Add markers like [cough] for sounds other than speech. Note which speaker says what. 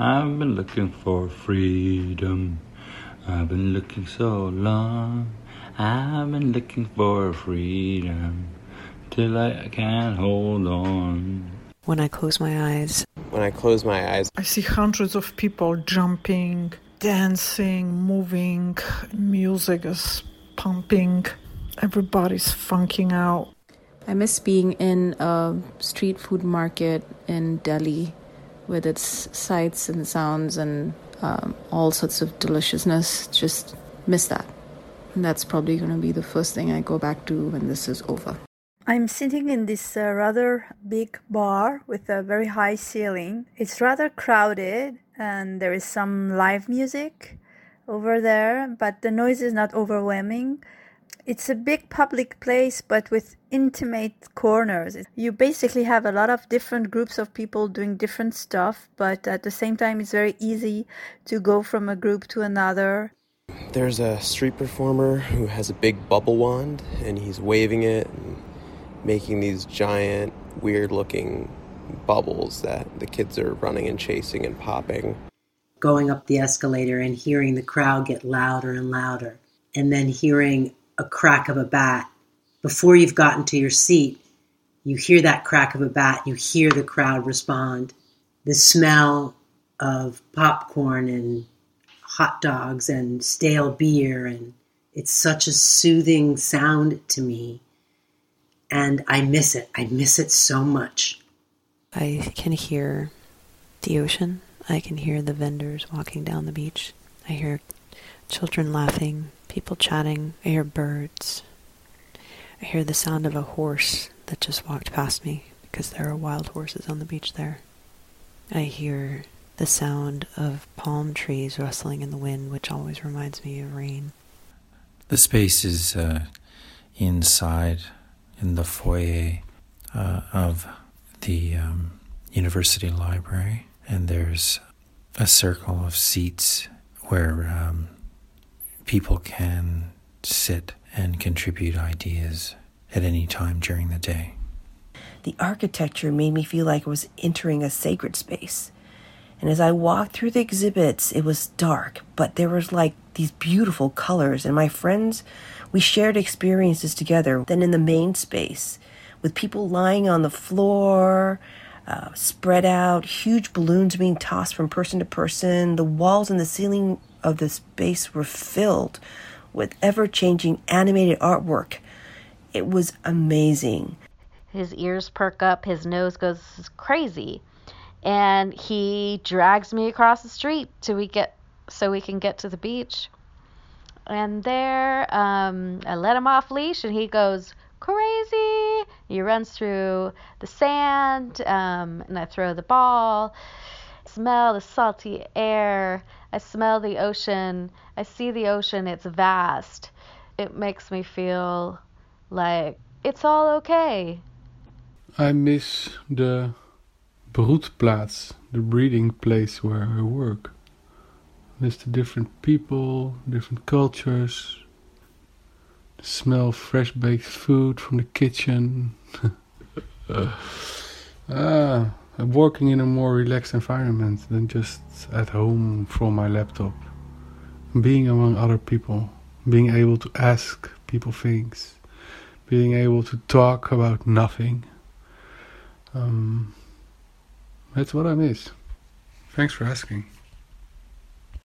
Speaker 1: I've been looking for freedom. I've been looking so long. I've been looking for freedom till I can't hold on.
Speaker 2: When I close my eyes,
Speaker 3: When I close my eyes,
Speaker 4: I see hundreds of people jumping, dancing, moving, music is pumping, everybody's funking out.
Speaker 5: I miss being in a street food market in Delhi with its sights and sounds and um, all sorts of deliciousness. Just miss that. And that's probably going to be the first thing I go back to when this is over.
Speaker 6: I'm sitting in this uh, rather big bar with a very high ceiling. It's rather crowded and there is some live music over there, but the noise is not overwhelming. It's a big public place, but with intimate corners. You basically have a lot of different groups of people doing different stuff, but at the same time, it's very easy to go from a group to another.
Speaker 3: there's a street performer who has a big bubble wand and he's waving it and making these giant, weird looking bubbles that the kids are running and chasing and popping.
Speaker 7: going up the escalator and hearing the crowd get louder and louder, and then hearing a crack of a bat. Before you've gotten to your seat, you hear that crack of a bat, you hear the crowd respond. The smell of popcorn and hot dogs and stale beer, and it's such a soothing sound to me. And I miss it. I miss it so much.
Speaker 2: I can hear the ocean. I can hear the vendors walking down the beach. I hear children laughing, people chatting. I hear birds. I hear the sound of a horse that just walked past me because there are wild horses on the beach there. I hear the sound of palm trees rustling in the wind, which always reminds me of rain.
Speaker 8: The space is uh, inside in the foyer uh, of the um, university library, and there's a circle of seats where um, people can sit and contribute ideas at any time during the day.
Speaker 9: The architecture made me feel like I was entering a sacred space. And as I walked through the exhibits, it was dark, but there was like these beautiful colors. And my friends, we shared experiences together. Then in the main space, with people lying on the floor, uh, spread out, huge balloons being tossed from person to person. The walls and the ceiling of the space were filled with ever changing animated artwork. It was amazing.
Speaker 10: His ears perk up, his nose goes crazy, and he drags me across the street till we get so we can get to the beach. And there, um, I let him off leash, and he goes. He runs through the sand, um, and I throw the ball. I Smell the salty air. I smell the ocean. I see the ocean. It's vast. It makes me feel like it's all okay.
Speaker 11: I miss the broedplaats, the breeding place where I work. Miss the different people, different cultures, smell fresh baked food from the kitchen. [laughs] ah, I'm working in a more relaxed environment than just at home from my laptop. Being among other people, being able to ask people things, being able to talk about nothing. Um, that's what I miss. Thanks for asking.